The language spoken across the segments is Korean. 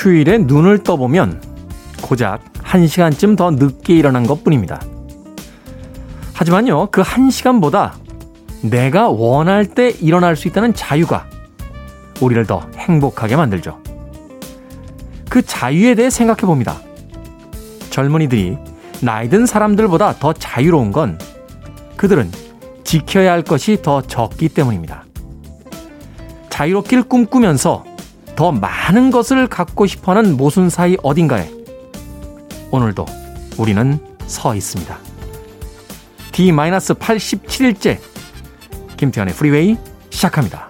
휴일에 눈을 떠보면 고작 1시간쯤 더 늦게 일어난 것 뿐입니다. 하지만요, 그 1시간보다 내가 원할 때 일어날 수 있다는 자유가 우리를 더 행복하게 만들죠. 그 자유에 대해 생각해 봅니다. 젊은이들이 나이든 사람들보다 더 자유로운 건 그들은 지켜야 할 것이 더 적기 때문입니다. 자유롭길 꿈꾸면서 더 많은 것을 갖고 싶어 하는 모순 사이 어딘가에 오늘도 우리는 서 있습니다. D-87일째 김태현의 프리웨이 시작합니다.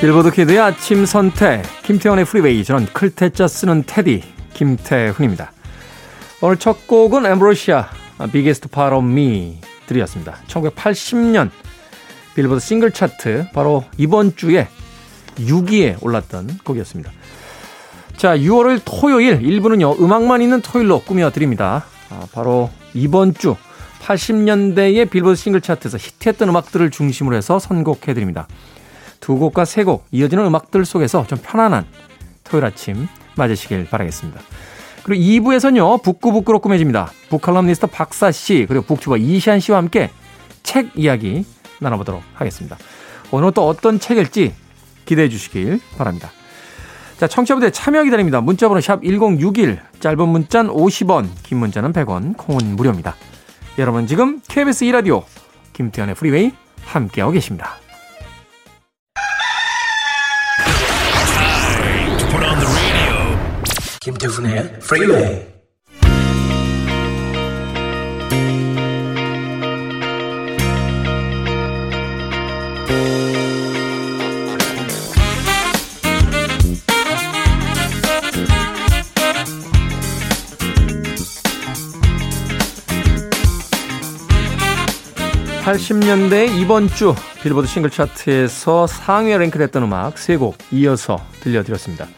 빌보드 kid의 아침 선택 김태훈의 프리웨이 저는 클 태 자 쓰는 태디 김태훈입니다. 오늘 첫 곡은 Ambrosia Biggest Part of Me 들이었습니다. 1980년 빌보드 싱글 차트 바로 이번 주에 6위에 올랐던 곡이었습니다. 자, 6월 토요일 1부는요. 음악만 있는 토요일로 꾸며 드립니다. 아, 바로 이번 주 80년대의 빌보드 싱글 차트에서 히트했던 음악들을 중심으로 해서 선곡해 드립니다. 두 곡과 세 곡 이어지는 음악들 속에서 좀 편안한 토요일 아침 맞으시길 바라겠습니다. 그리고 2부에서는요, 북구북구로 꾸며집니다. 북칼럼니스트 박사 씨, 그리고 북튜버 이시안 씨와 함께 책 이야기 나눠보도록 하겠습니다. 오늘 또 어떤 책일지 기대해 주시길 바랍니다. 자, 청취자분들 참여 기다립니다. 문자번호 샵 1061, 짧은 문자는 50원, 긴 문자는 100원, 콩은 무료입니다. 여러분 지금 KBS 2라디오 김태현의 프리웨이 함께하고 계십니다. 김태훈의 프리웨이 80년대 이번 주 빌보드 싱글 차트에서 상위에 랭크됐던 음악 3곡 이어서 들려드렸습니다.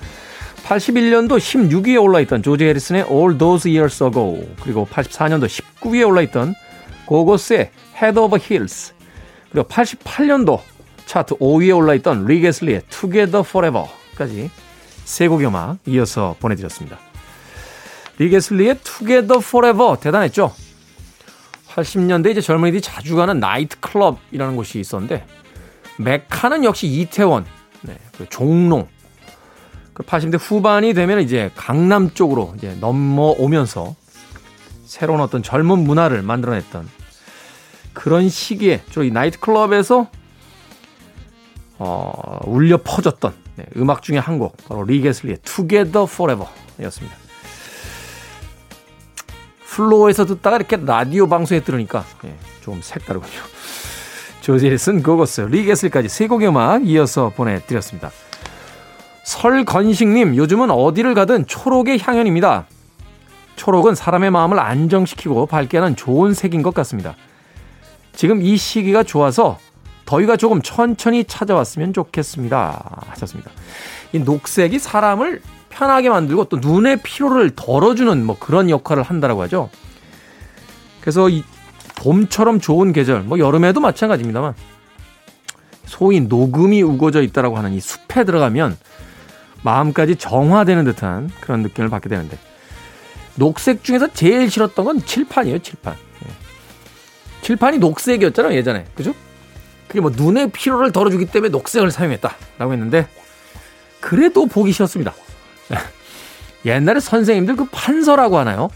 81년도 16위에 올라있던 조지 해리슨의 All Those Years Ago 그리고 84년도 19위에 올라있던 고고스의 Head Over Heels 그리고 88년도 차트 5위에 올라있던 리게슬리의 Together Forever까지 세 곡의 음악 이어서 보내드렸습니다. 리게슬리의 Together Forever 대단했죠? 80년대 이제 젊은이들이 자주 가는 나이트 클럽이라는 곳이 있었는데 메카는 역시 이태원, 네, 그 종로, 그 80대 후반이 되면 이제 강남 쪽으로 이제 넘어오면서 새로운 어떤 젊은 문화를 만들어냈던 그런 시기에 주로 이 나이트클럽에서 어, 울려 퍼졌던 네, 음악 중에 한 곡 바로 리게슬리의 Together Forever 였습니다. 플로어에서 듣다가 이렇게 라디오 방송에 들으니까 네, 좀 색다르군요. 조제리슨 그거스 리게슬까지 세 곡의 음악 이어서 보내드렸습니다. 설건식님, 요즘은 어디를 가든 초록의 향연입니다. 초록은 사람의 마음을 안정시키고 밝게 하는 좋은 색인 것 같습니다. 지금 이 시기가 좋아서 더위가 조금 천천히 찾아왔으면 좋겠습니다. 하셨습니다. 이 녹색이 사람을 편하게 만들고 또 눈의 피로를 덜어주는 뭐 그런 역할을 한다라고 하죠. 그래서 이 봄처럼 좋은 계절, 뭐 여름에도 마찬가지입니다만 소위 녹음이 우거져 있다라고 하는 이 숲에 들어가면 마음까지 정화되는 듯한 그런 느낌을 받게 되는데 녹색 중에서 제일 싫었던 건 칠판이에요, 칠판. 예. 칠판이 녹색이었잖아요, 예전에. 그죠? 그게 뭐 눈의 피로를 덜어주기 때문에 녹색을 사용했다라고 했는데 그래도 보기 싫었습니다. 옛날에 선생님들 그 판서라고 하나요?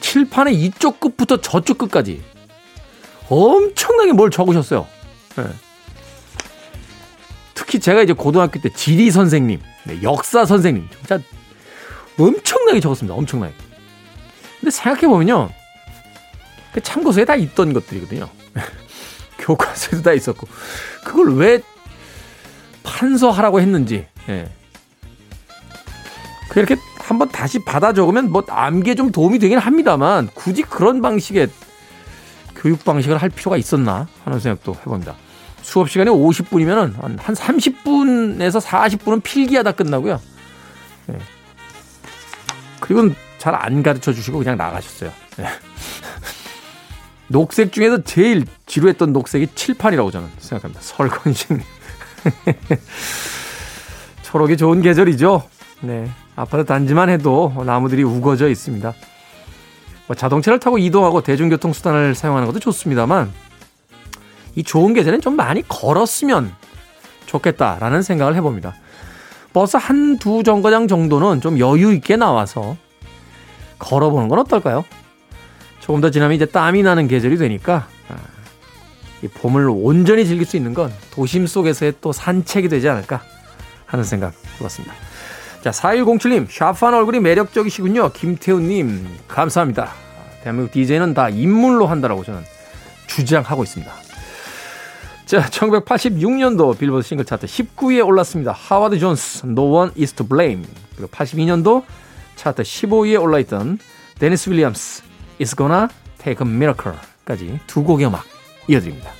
칠판의 이쪽 끝부터 저쪽 끝까지 엄청나게 뭘 적으셨어요. 네. 특히 제가 이제 고등학교 때 지리 선생님, 네, 역사 선생님, 진짜 엄청나게 적었습니다. 엄청나게. 근데 생각해보면요. 그 참고서에 다 있던 것들이거든요. 교과서에도 다 있었고. 그걸 왜 판서하라고 했는지. 예. 그렇게 한번 다시 받아 적으면 뭐 암기에 좀 도움이 되긴 합니다만 굳이 그런 방식의 교육 방식을 할 필요가 있었나 하는 생각도 해봅니다. 수업 시간이 50분이면 한 30분에서 40분은 필기하다 끝나고요. 네. 그리고 잘 안 가르쳐 주시고 그냥 나가셨어요. 네. 녹색 중에서 제일 지루했던 녹색이 칠판이라고 저는 생각합니다. 설건식. 초록이 좋은 계절이죠. 네. 아파트 단지만 해도 나무들이 우거져 있습니다. 뭐 자동차를 타고 이동하고 대중교통수단을 사용하는 것도 좋습니다만 이 좋은 계절엔 좀 많이 걸었으면 좋겠다라는 생각을 해봅니다. 버스 한 두 정거장 정도는 좀 여유 있게 나와서 걸어보는 건 어떨까요? 조금 더 지나면 이제 땀이 나는 계절이 되니까 아, 이 봄을 온전히 즐길 수 있는 건 도심 속에서의 또 산책이 되지 않을까 하는 생각 해봤습니다. 자, 4107님, 샤프한 얼굴이 매력적이시군요. 김태훈님, 감사합니다. 대한민국 DJ는 다 인물로 한다라고 저는 주장하고 있습니다. 자, 1986년도 빌보드 싱글 차트 19위에 올랐습니다. 하와드 존스, No One Is To Blame. 그리고 82년도 차트 15위에 올라있던 데니스 윌리엄스, It's Gonna Take a Miracle까지 두 곡의 음악 이어드립니다.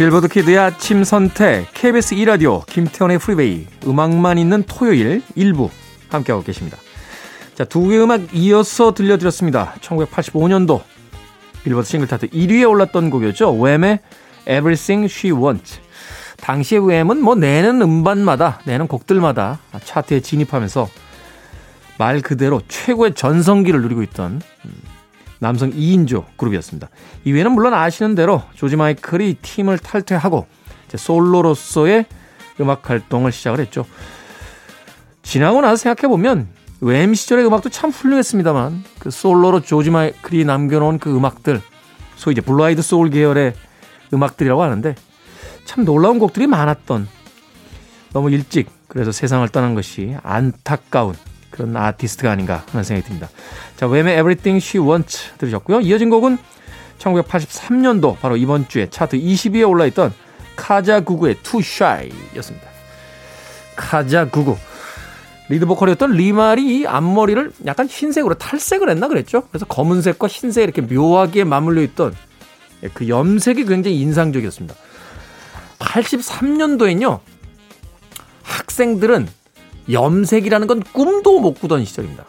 빌보드 kid의 아침 선택 KBS 2라디오 김태훈의 프리웨이 음악만 있는 토요일 일부 함께하고 계십니다. 자, 두 개의 음악 이어서 들려드렸습니다. 1985년도 빌보드 싱글 차트 1위에 올랐던 곡이었죠. Wham의 Everything She Wants. 당시의 Wham은 뭐 내는 음반마다 내는 곡들마다 차트에 진입하면서 말 그대로 최고의 전성기를 누리고 있던 음, 남성 2인조 그룹이었습니다. 이외에는 물론 아시는 대로 조지 마이클이 팀을 탈퇴하고 솔로로서의 음악 활동을 시작을 했죠. 지나고 나서 생각해보면 웸 시절의 음악도 참 훌륭했습니다만 그 솔로로 조지 마이클이 남겨놓은 그 음악들 소위 이제 블라이드 소울 계열의 음악들이라고 하는데 참 놀라운 곡들이 많았던 너무 일찍 그래서 세상을 떠난 것이 안타까운 그런 아티스트가 아닌가 하는 생각이 듭니다. 자, Wham의 Everything She Wants 들으셨고요. 이어진 곡은 1983년도 바로 이번 주에 차트 20위에 올라있던 Kajagoogoo의 Too Shy 였습니다. Kajagoogoo. 리드 보컬이었던 리말이 앞머리를 약간 흰색으로 탈색을 했나 그랬죠? 그래서 검은색과 흰색 이렇게 묘하게 맞물려 있던 그 염색이 굉장히 인상적이었습니다. 83년도엔요, 학생들은 염색이라는 건 꿈도 못 꾸던 시절입니다.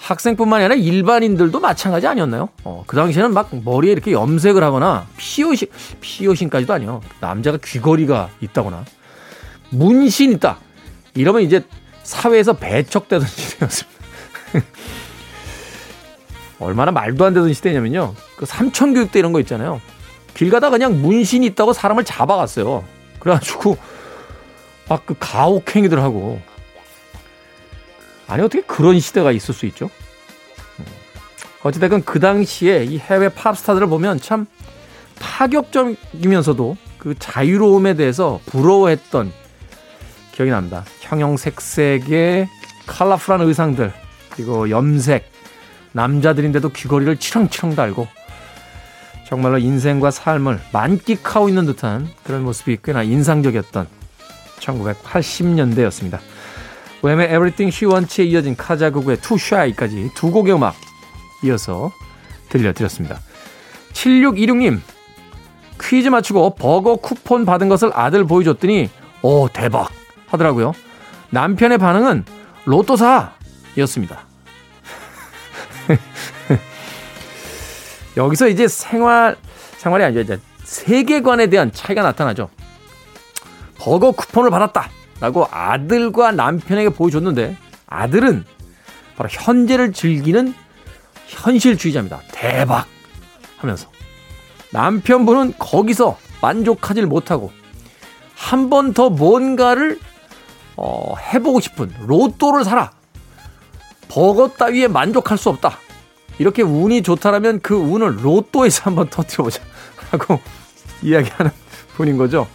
학생뿐만이 아니라 일반인들도 마찬가지 아니었나요? 어, 그 당시에는 막 머리에 이렇게 염색을 하거나 피어싱, 피어싱까지도 아니요. 남자가 귀걸이가 있다거나 문신 있다. 이러면 이제 사회에서 배척되던 시대였습니다. 얼마나 말도 안 되던 시대냐면요. 그 삼천교육 때 이런 거 있잖아요. 길 가다 그냥 문신이 있다고 사람을 잡아갔어요. 그래가지고 막 그 가혹행위들 하고 아니 어떻게 그런 시대가 있을 수 있죠? 음. 어찌됐건 그 당시에 이 해외 팝스타들을 보면 참 파격적이면서도 그 자유로움에 대해서 부러워했던 기억이 납니다. 형형색색의 컬러풀한 의상들 그리고 염색 남자들인데도 귀걸이를 치렁치렁 달고 정말로 인생과 삶을 만끽하고 있는 듯한 그런 모습이 꽤나 인상적이었던 1980년대였습니다. 웸의 Everything She Wants에 이어진 카자구구의 Too Shy까지 두 곡의 음악 이어서 들려드렸습니다. 7626님 퀴즈 맞추고 버거 쿠폰 받은 것을 아들 보여줬더니 오 대박 하더라고요. 남편의 반응은 로또 사 였습니다. 여기서 이제 생활 생활이 아니죠. 이제 세계관에 대한 차이가 나타나죠. 버거 쿠폰을 받았다. 라고 아들과 남편에게 보여줬는데 아들은 바로 현재를 즐기는 현실주의자입니다. 대박! 하면서. 남편분은 거기서 만족하지 못하고 한 번 더 뭔가를 어, 해보고 싶은 로또를 사라. 버거 따위에 만족할 수 없다. 이렇게 운이 좋다라면 그 운을 로또에서 한번 터뜨려보자. 하고 이야기하는 분인 거죠.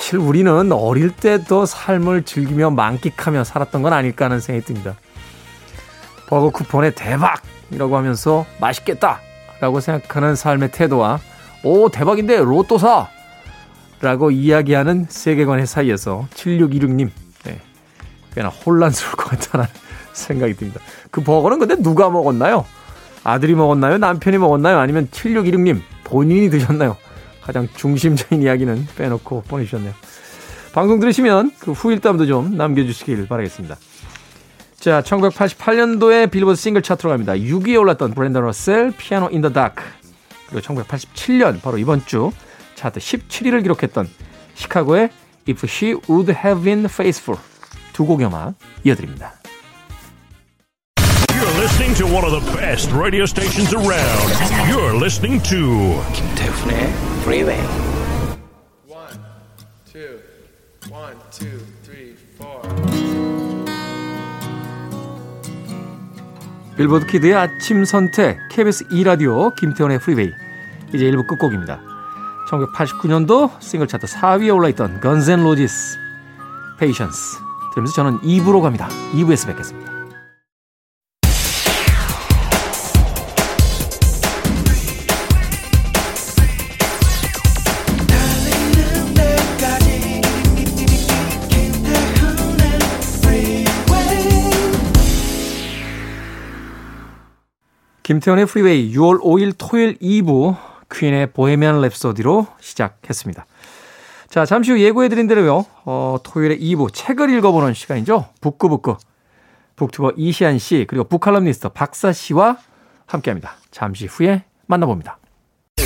사실 우리는 어릴 때도 삶을 즐기며 만끽하며 살았던 건 아닐까 하는 생각이 듭니다. 버거 쿠폰에 대박이라고 하면서 맛있겠다 라고 생각하는 삶의 태도와 오 대박인데 로또 사 라고 이야기하는 세계관의 사이에서 7616님 네, 꽤나 혼란스러울 것 같다는 생각이 듭니다. 그 버거는 근데 누가 먹었나요? 아들이 먹었나요? 남편이 먹었나요? 아니면 7616님 본인이 드셨나요? 가장 중심적인 이야기는 빼놓고 보내주셨네요. 방송 들으시면 그 후일담도 좀 남겨주시길 바라겠습니다. 자, 1988년도에 빌보드 싱글 차트로 갑니다. 6위에 올랐던 브렌다 러셀, Piano in the Dark. 그리고 1987년, 바로 이번 주 차트 17위를 기록했던 시카고의 If She Would Have Been Faithful. 두 곡의 음악 이어드립니다. Listening to one of the best radio stations around. You're listening to 김태훈의 Freeway. One, two, one, two, three, four. 빌보드 키드의 아침 선택 KBS 2 라디오 김태원의 프리웨이 이제 1부 끝곡입니다. 1989년도 싱글 차트 4위에 올라있던 Guns N' Roses Patience 들으면서 저는 2부로 갑니다. 2부에서 뵙겠습니다. 김태훈의 프리웨이 6월 5일 토요일 2부 퀸의 Bohemian Rhapsody로 시작했습니다. 자, 잠시 후 예고해드린 대로요, 어, 토요일에 2부 책을 읽어보는 시간이죠. 북구북구. 북튜버 이시안 씨, 그리고 북칼럼니스트 박사 씨와 함께 합니다. 잠시 후에 만나봅니다. I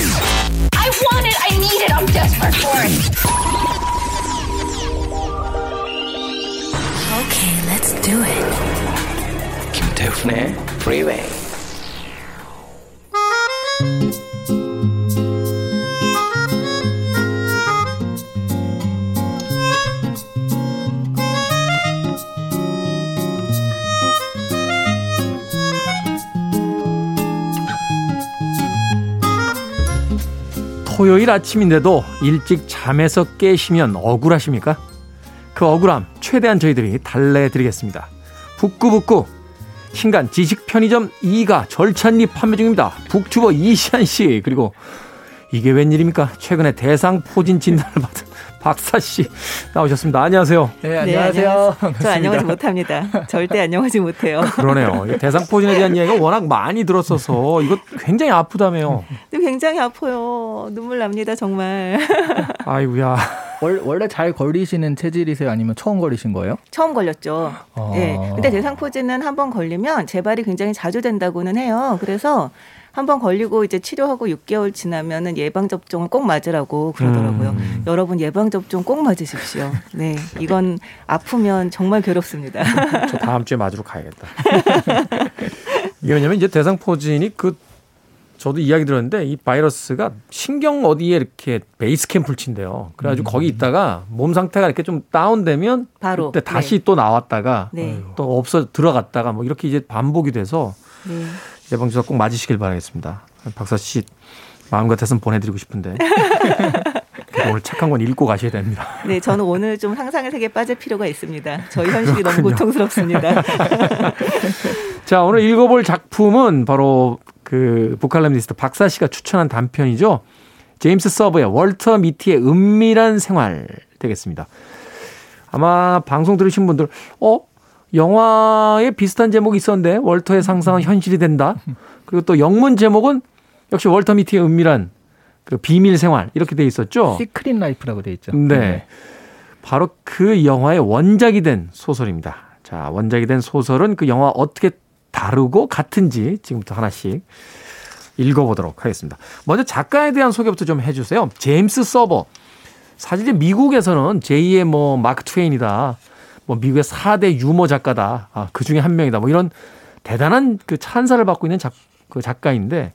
want it. I need it. I'm desperate for it. Okay, let's do it. 김태훈의 Freeway. 토요일 아침인데도 일찍 잠에서 깨시면 억울하십니까? 그 억울함 최대한 저희들이 달래드리겠습니다. 북구북구 신간 지식 편의점 2가 절찬리 판매 중입니다. 북튜버 이시안 씨 그리고 이게 웬일입니까? 최근에 대상 포진 진단을 받은 박사 씨 나오셨습니다. 안녕하세요. 네, 안녕하세요. 저 안녕하지 못합니다. 절대 안녕하지 못해요. 그러네요. 이 대상 포진에 대한 이야기가 워낙 많이 들었어서 이거 굉장히 아프다며요. 굉장히 아파요. 눈물 납니다, 정말. 아이고야. 월, 원래 잘 걸리시는 체질이세요? 아니면 처음 걸리신 거예요? 처음 걸렸죠. 아. 예. 근데 대상포진은 한 번 걸리면 재발이 굉장히 자주 된다고는 해요. 그래서 한번 걸리고 이제 치료하고 6개월 지나면은 예방 접종을 꼭 맞으라고 그러더라고요. 음. 여러분 예방 접종 꼭 맞으십시오. 네. 이건 아프면 정말 괴롭습니다. 저 다음 주에 맞으러 가야겠다. 이게 왜냐면 이제 대상 포진이 그 저도 이야기 들었는데 이 바이러스가 신경 어디에 이렇게 베이스 캠프를 친대요. 그래가지고 거기 있다가 몸 상태가 이렇게 좀 다운되면 바로. 그때 다시 또 나왔다가 네. 또 없어 들어갔다가 뭐 이렇게 이제 반복이 돼서 네. 예방주사 꼭 맞으시길 바라겠습니다. 박사 씨 마음 같아서는 보내드리고 싶은데 오늘 착한 건 읽고 가셔야 됩니다. 네, 저는 오늘 좀 상상의 세계에 빠질 필요가 있습니다. 저희 현실이 너무 그렇군요. 고통스럽습니다. 자, 오늘 읽어볼 작품은 바로 그 북칼럼니스트 박사 씨가 추천한 단편이죠. 제임스 서버의 월터 미티의 은밀한 생활 되겠습니다. 아마 방송 들으신 분들, 어? 영화에 비슷한 제목이 있었는데 월터의 상상은 현실이 된다. 그리고 또 영문 제목은 역시 월터 미티의 은밀한 그 비밀 생활 이렇게 돼 있었죠. Secret Life라고 돼 있죠. 네. 바로 그 영화의 원작이 된 소설입니다. 자, 원작이 된 소설은 그 영화 어떻게 다르고 같은지 지금부터 하나씩 읽어보도록 하겠습니다. 먼저 작가에 대한 소개부터 좀 해주세요. 제임스 서버. 사실 미국에서는 제2의 뭐 마크 트웨인이다. 뭐 미국의 4대 유머 작가다. 아, 그 중에 한 명이다. 뭐 이런 대단한 그 찬사를 받고 있는 작, 그 작가인데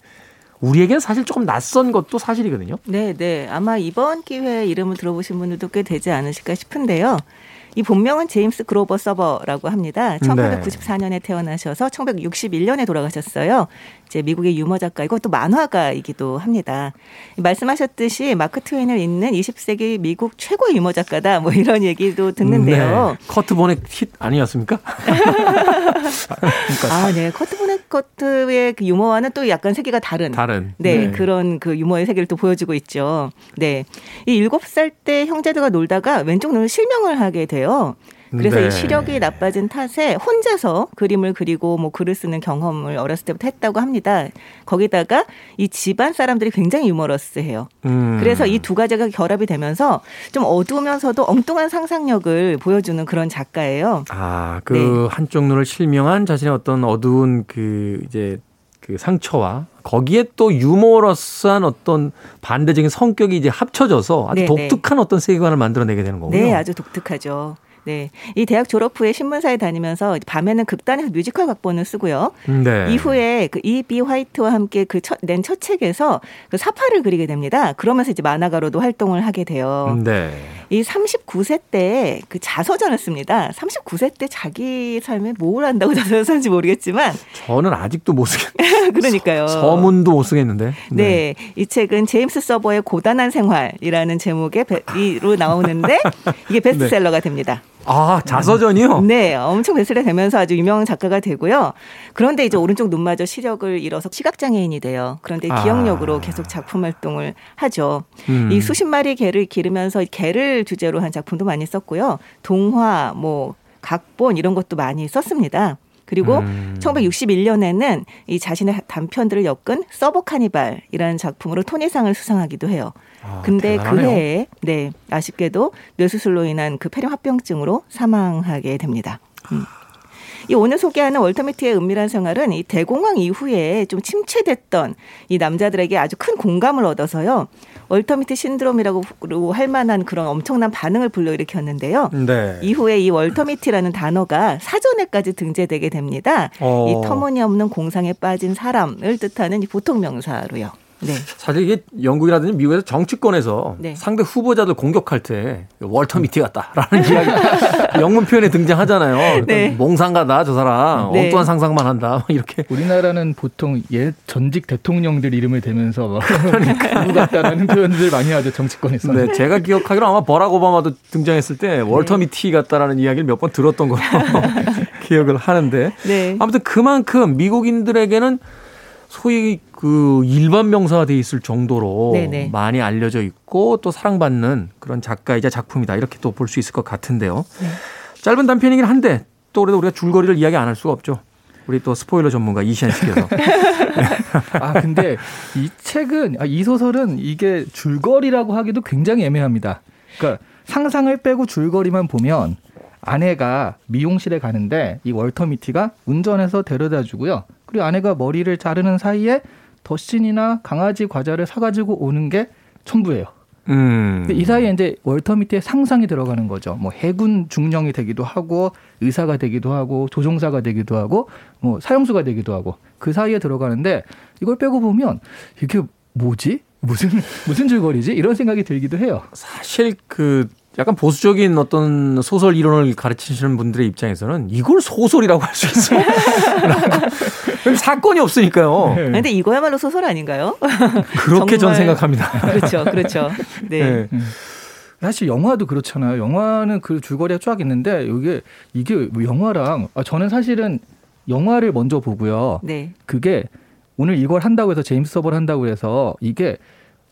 우리에게는 사실 조금 낯선 것도 사실이거든요. 네, 네. 아마 이번 기회에 이름을 들어보신 분들도 꽤 되지 않으실까 싶은데요. 이 본명은 제임스 그로버 서버라고 합니다. 네. 1894년에 태어나셔서 1961년에 돌아가셨어요. 이제 미국의 유머 작가이고 또 만화가이기도 합니다. 말씀하셨듯이 마크 트웨인을 잇는 20세기 미국 최고의 유머 작가다. 뭐 이런 얘기도 듣는데요. 네. 커트 보네거트 아니었습니까? 아, 네. 커트 보네거트의 그 유머와는 또 약간 세계가 다른. 다른. 네, 네. 그런 그 유머의 세계를 또 보여주고 있죠. 네. 이 일곱 살때 형제들과 놀다가 왼쪽 눈을 실명을 하게 돼요. 그래서 네. 이 시력이 나빠진 탓에 혼자서 그림을 그리고 뭐 글을 쓰는 경험을 어렸을 때부터 했다고 합니다. 거기다가 이 집안 사람들이 굉장히 유머러스해요. 음. 그래서 이 두 가지가 결합이 되면서 좀 어두우면서도 엉뚱한 상상력을 보여주는 그런 작가예요. 아, 그 네. 한쪽 눈을 실명한 자신의 어떤 어두운 그 이제 그 상처와 거기에 또 유머러스한 어떤 반대적인 성격이 이제 합쳐져서 아주 네, 독특한 어떤 세계관을 만들어내게 되는 거군요. 네, 아주 독특하죠. 네. 이 대학 졸업 후에 신문사에 다니면서 밤에는 극단에서 뮤지컬 각본을 쓰고요. 네. 이후에 그 이비 화이트와 함께 그 낸 첫 책에서 그 사파를 그리게 됩니다. 그러면서 이제 만화가로도 활동을 하게 돼요. 네. 이 39세 때 그 자서전을 씁니다. 39세 때 자기 삶에 뭘 한다고 자서전 쓰는지 모르겠지만 저는 아직도 못 쓰겠. 그러니까요. 서 문도 못 쓰겠는데. 네. 이 책은 제임스 서버의 고단한 생활이라는 제목의 로 나오는데 이게 베스트셀러가 됩니다. 아 자서전이요. 네, 엄청 베스트가 되면서 아주 유명한 작가가 되고요. 그런데 이제 오른쪽 눈마저 시력을 잃어서 시각장애인이 돼요. 그런데 아. 기억력으로 계속 작품 활동을 하죠. 음. 이 수십 마리 개를 기르면서 개를 주제로 한 작품도 많이 썼고요. 동화, 뭐 각본 이런 것도 많이 썼습니다. 그리고 음. 1961년에는 이 자신의 단편들을 엮은 서버 카니발이라는 작품으로 토니상을 수상하기도 해요. 아, 근데 대단하네요. 그 해에 네 아쉽게도 뇌수술로 인한 그 폐렴 합병증으로 사망하게 됩니다. 음. 이 오늘 소개하는 월터 미티의 은밀한 생활은 이 대공황 이후에 좀 침체됐던 이 남자들에게 아주 큰 공감을 얻어서요. 월터 미티 신드롬이라고 할 만한 그런 엄청난 반응을 불러일으켰는데요. 네. 이후에 이 월터미티라는 단어가 사전에까지 등재되게 됩니다. 어. 이 터무니없는 공상에 빠진 사람을 뜻하는 이 보통 명사로요. 네. 사실 이게 영국이라든지 미국에서 정치권에서 네. 상대 후보자들 공격할 때 월터 미티 같다라는 이야기 영문 표현에 등장하잖아요. 그러니까 네. 몽상가다 저 사람 네. 엉뚱한 상상만 한다 막 이렇게 우리나라는 보통 옛 전직 대통령들 이름을 대면서 막 그러니까. 누구 같다라는 표현들 많이 하죠 정치권에서. 네, 제가 기억하기로 아마 버락 오바마도 등장했을 때 네. 월터 미티 같다라는 이야기를 몇 번 들었던 걸로 기억을 하는데 네. 아무튼 그만큼 미국인들에게는 소위 그 일반 명사가 돼 있을 정도로 네네. 많이 알려져 있고 또 사랑받는 그런 작가이자 작품이다 이렇게 또 볼 수 있을 것 같은데요. 네. 짧은 단편이긴 한데 또 그래도 우리가 줄거리를 이야기 안 할 수가 없죠. 우리 또 스포일러 전문가 이시안 씨께서 아 근데 이 책은 아, 이 소설은 이게 줄거리라고 하기도 굉장히 애매합니다. 그러니까 상상을 빼고 줄거리만 보면 아내가 미용실에 가는데 이 월터 미티가 운전해서 데려다 주고요. 그리고 아내가 머리를 자르는 사이에 더신이나 강아지 과자를 사가지고 오는 게 전부예요. 음. 이 사이에 이제 월터 미티의 상상이 들어가는 거죠. 뭐 해군 중령이 되기도 하고 의사가 되기도 하고 조종사가 되기도 하고 뭐 사형수가 되기도 하고 그 사이에 들어가는데 이걸 빼고 보면 이게 뭐지? 무슨 무슨 줄거리지? 이런 생각이 들기도 해요. 사실 그 약간 보수적인 어떤 소설 이론을 가르치시는 분들의 입장에서는 이걸 소설이라고 할 수 있어. 사건이 없으니까요. 네. 근데 이거야말로 소설 아닌가요? 그렇게 전 생각합니다. 그렇죠, 그렇죠. 네. 네. 사실 영화도 그렇잖아요. 영화는 그 줄거리가 쫙 있는데 이게 이게 뭐 영화랑 아, 저는 사실은 영화를 먼저 보고요. 네. 그게 오늘 이걸 한다고 해서 제임스 서버를 한다고 해서 이게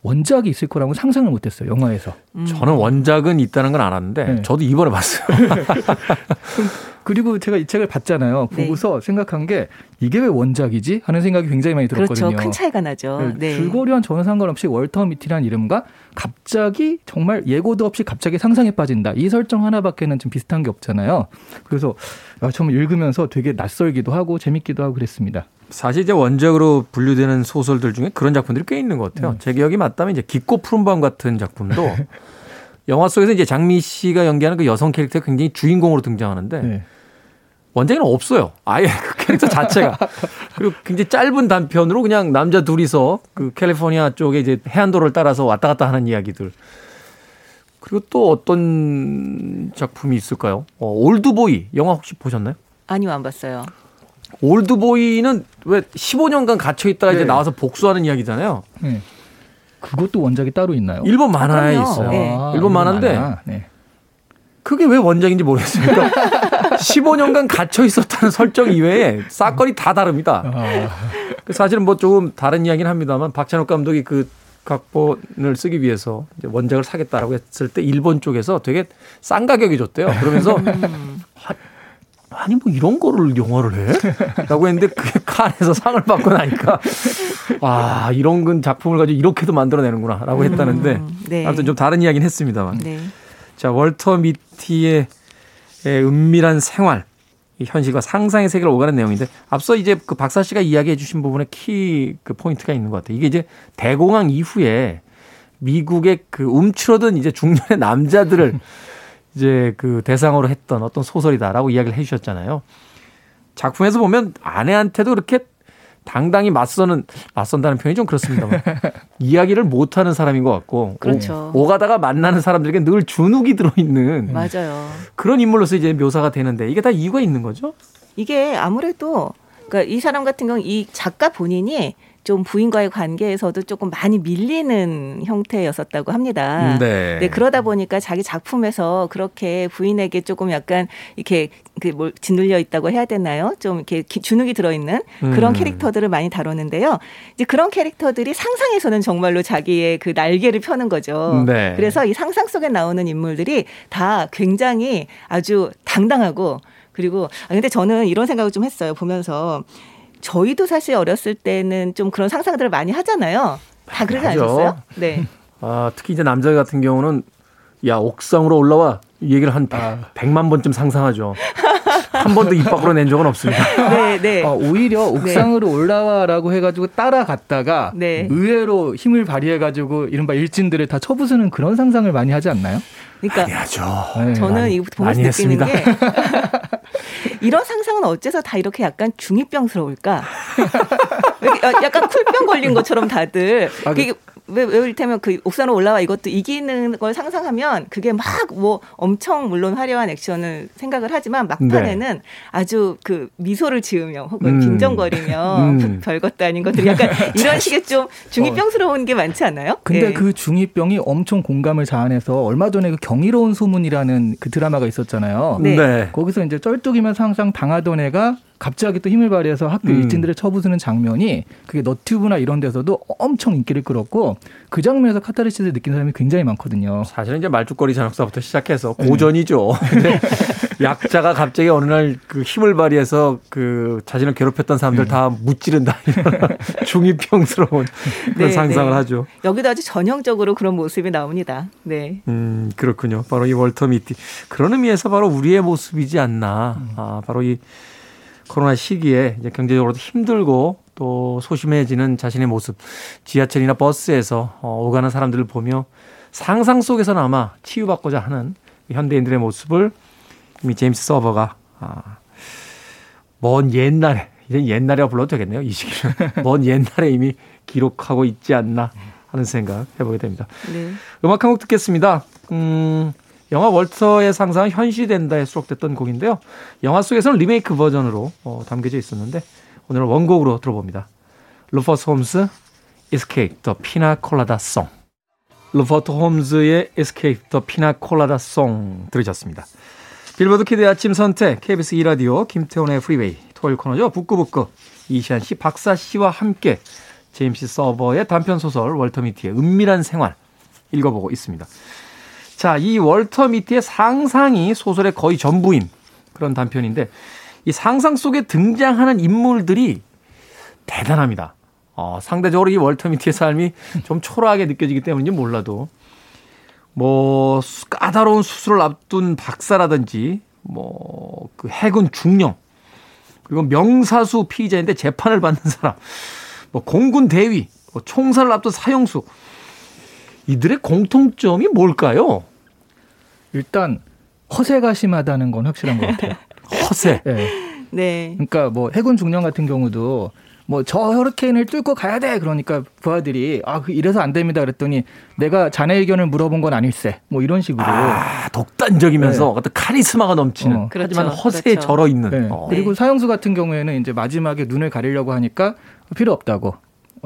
원작이 있을 거라고 상상을 못했어요. 영화에서. 음. 저는 원작은 있다는 건 알았는데 네. 저도 이번에 봤어요. 그리고 제가 이 책을 봤잖아요. 네. 보고서 생각한 게 이게 왜 원작이지 하는 생각이 굉장히 많이 들었거든요. 그렇죠. 큰 차이가 나죠. 네. 줄거리와는 전혀 상관없이 월터 미티라는 이름과 갑자기 정말 예고도 없이 갑자기 상상에 빠진다. 이 설정 하나밖에는 좀 비슷한 게 없잖아요. 그래서 아, 정말 읽으면서 되게 낯설기도 하고 재밌기도 하고 그랬습니다. 사실 이제 원작으로 분류되는 소설들 중에 그런 작품들이 꽤 있는 것 같아요. 음. 제 기억이 맞다면 이제 깊고 푸른 밤 같은 작품도 영화 속에서 이제 장미 씨가 연기하는 그 여성 캐릭터가 굉장히 주인공으로 등장하는데 네. 원작에는 없어요. 아예 그 캐릭터 자체가. 그리고 굉장히 짧은 단편으로 그냥 남자 둘이서 그 캘리포니아 쪽에 이제 해안도로를 따라서 왔다 갔다 하는 이야기들. 그리고 또 어떤 작품이 있을까요? 어, 올드보이 영화 혹시 보셨나요? 아니요, 안 봤어요. 올드보이는 왜 15년간 갇혀 있다가 이제 네. 나와서 복수하는 이야기잖아요. 네. 그것도 원작이 따로 있나요? 일본 만화에 그럼요. 있어요. 네. 아, 일본 만화인데 만화. 네. 그게 왜 원작인지. 그러니까 15년간 갇혀 있었다는 설정 이외에 사건이 다 다릅니다. 아, 그 사실은 뭐 조금 다른 이야기는 합니다만 박찬욱 감독이 그 각본을 쓰기 위해서 이제 원작을 사겠다라고 했을 때 일본 쪽에서 되게 싼 가격에 줬대요. 그러면서 아, 아니 뭐 이런 거를 영화를 해? 라고 했는데 그게 칸에서 상을 받고 나니까 아 이런 건 작품을 가지고 이렇게도 만들어내는구나 라고 했다는데 음, 네. 아무튼 좀 다른 이야기는 했습니다만 네. 자, 월터 미티의 의 은밀한 생활, 이 현실과 상상의 세계를 오가는 내용인데 앞서 이제 그 박사 씨가 이야기해 주신 부분에 키 그 포인트가 있는 것 같아요. 이게 이제 대공황 이후에 미국의 그 움츠러든 이제 중년의 남자들을 이제 그 대상으로 했던 어떤 소설이다라고 이야기를 해 주셨잖아요. 작품에서 보면 아내한테도 그렇게 당당히 맞서는 맞선다는 표현이 좀 그렇습니다만 이야기를 못하는 사람인 것 같고 그렇죠. 오, 가다가 만나는 사람들에게 늘 주눅이 들어있는 맞아요. 그런 인물로서 이제 묘사가 되는데 이게 다 이유가 있는 거죠? 이게 아무래도 그러니까 이 사람 같은 경우 이 작가 본인이 좀 부인과의 관계에서도 조금 많이 밀리는 형태였었다고 합니다. 네. 그러다 보니까 자기 작품에서 그렇게 부인에게 조금 약간 이렇게 그뭘 짓눌려 있다고 해야 되나요? 좀 이렇게 기- 주눅이 들어 있는 그런 음. 캐릭터들을 많이 다뤘는데요. 이제 그런 캐릭터들이 상상에서는 정말로 자기의 그 날개를 펴는 거죠. 네. 그래서 이 상상 속에 나오는 인물들이 다 굉장히 아주 당당하고 그리고 아 근데 저는 이런 생각을 좀 했어요. 보면서 저희도 사실 어렸을 때는 좀 그런 상상들을 많이 하잖아요. 다 그러지 하죠. 않으셨어요? 네. 아, 특히 이제 남자 같은 경우는 야 옥상으로 올라와 이 얘기를 한 아. 100만 번쯤 상상하죠. 한 번도 입 밖으로 낸 적은 없습니다. 네, 네. 아, 오히려 옥상으로 올라와라고 해가지고 따라갔다가 네. 의외로 힘을 발휘해가지고 이른바 일진들을 다 쳐부수는 그런 상상을 많이 하지 않나요? 그러니까 하죠. 네. 저는 많이- 이 보면서 느끼는 했습니다. 게 이런 상상은 어째서 다 이렇게 약간 중이병스러울까? 약간 쿨병 걸린 것처럼 다들 아, 그- 왜, 왜 이를테면 그 옥상으로 올라와 이것도 이기는 걸 상상하면 그게 막 뭐 엄청 물론 화려한 액션을 생각을 하지만 막판에는 아주 그 미소를 지으며 혹은 음. 빈정거리며 음. 별것도 아닌 것들이 약간 이런 식의 좀 중이병스러운 게 많지 않아요? 근데 예. 그 중2병이 엄청 공감을 자아내서 얼마 전에 그 경이로운 소문이라는 그 드라마가 있었잖아요. 네. 네. 거기서 이제 쩔뚝이면서 항상 당하던 애가 갑자기 또 힘을 발휘해서 학교 음. 일진들을 쳐부수는 장면이 그게 너튜브나 이런 데서도 엄청 인기를 끌었고 그 장면에서 카타르시스를 느낀 사람이 굉장히 많거든요. 사실은 이제 말죽거리 잔혹사부터 시작해서 고전이죠. 근데 약자가 갑자기 어느 날 그 힘을 발휘해서 그 자신을 괴롭혔던 사람들 다 무찌른다 이런 중이병스러운 그런 네, 상상을 네. 하죠. 여기도 아주 전형적으로 그런 모습이 나옵니다. 네. 음, 그렇군요. 바로 이 월터 미티. 그런 의미에서 바로 우리의 모습이지 않나. 아, 바로 이 코로나 시기에 이제 경제적으로도 힘들고 또 소심해지는 자신의 모습. 지하철이나 버스에서 어, 오가는 사람들을 보며 상상 속에서는 아마 치유받고자 하는 이 현대인들의 모습을 이미 제임스 서버가 아, 먼 옛날에 이제 옛날이라 불러도 되겠네요. 이 시기는 먼 옛날에 이미 기록하고 있지 않나 하는 생각 해보게 됩니다. 네. 음악 한 곡 듣겠습니다. 음, 영화 월터의 상상은 현실된다에 수록됐던 곡인데요. 영화 속에서는 리메이크 버전으로 어, 담겨져 있었는데 오늘은 원곡으로 들어봅니다. 루퍼트 홈즈 Escape the Pina Song. 루퍼트 홈즈의 Escape the Pina Song 들으셨습니다. 빌보드 kid의 아침 선택 KBS 2라디오 김태훈의 프리웨이 토요일 코너죠. 북구북구 이시안 씨, 박사 씨와 함께 제임스 서버의 단편 소설 월터 미티의 은밀한 생활 읽어보고 있습니다. 자, 이 월터 미티의 상상이 소설의 거의 전부인 그런 단편인데 이 상상 속에 등장하는 인물들이 대단합니다. 어, 상대적으로 이 월터 미티의 삶이 좀 초라하게 느껴지기 때문인지 몰라도 뭐 수- 까다로운 수술을 앞둔 박사라든지 뭐 그 해군 중령 그리고 명사수 피의자인데 재판을 받는 사람 뭐 공군 대위 뭐 총살을 앞둔 사형수 이들의 공통점이 뭘까요? 일단 허세가 심하다는 건 확실한 것 같아요. 허세. 예. 네. 그러니까 뭐 해군 중령 같은 경우도 뭐 저 허리케인을 뚫고 가야 돼. 그러니까 부하들이 아, 그 이래서 안 됩니다. 그랬더니 내가 자네 의견을 물어본 건 아닐세. 뭐 이런 식으로. 아, 독단적이면서 네. 어떤 카리스마가 넘치는 어. 하지만 그렇죠. 허세에 그렇죠. 절어 있는 네. 어. 그리고 사형수 같은 경우에는 이제 마지막에 눈을 가리려고 하니까 필요 없다고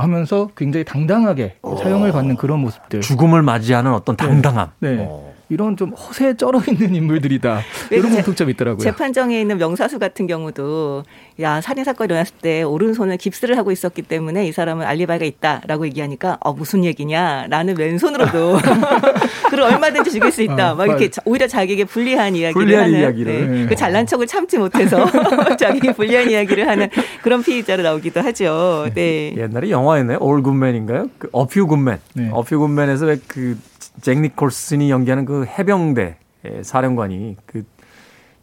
하면서 굉장히 당당하게 사형을 받는 그런 모습들. 죽음을 맞이하는 어떤 당당함. 네. 어. 이런 좀 허세에 쩔어 있는 인물들이다. 왜 이런 제- 공통점이 있더라고요. 재판정에 있는 명사수 같은 경우도 야 살인 사건이 일어났을 때 오른손을 깁스를 하고 있었기 때문에 이 사람은 알리바이가 있다라고 얘기하니까 어 무슨 얘기냐 나는 왼손으로도 그를 얼마든지 죽일 수 있다 아, 막 이렇게 맞- 자- 오히려 자기에게 불리한 이야기를 불리한 하는 이야기를. 네. 네. 그 잘난 척을 참지 못해서 자기에게 불리한 이야기를 하는 그런 피의자로 나오기도 하죠. 네. 옛날에 영화였나요? 올 굿맨인가요? 그 어퓨 굿맨. 네. 어퓨 굿맨에서 왜그 잭 니콜슨이 연기하는 그 해병대 의 사령관이 그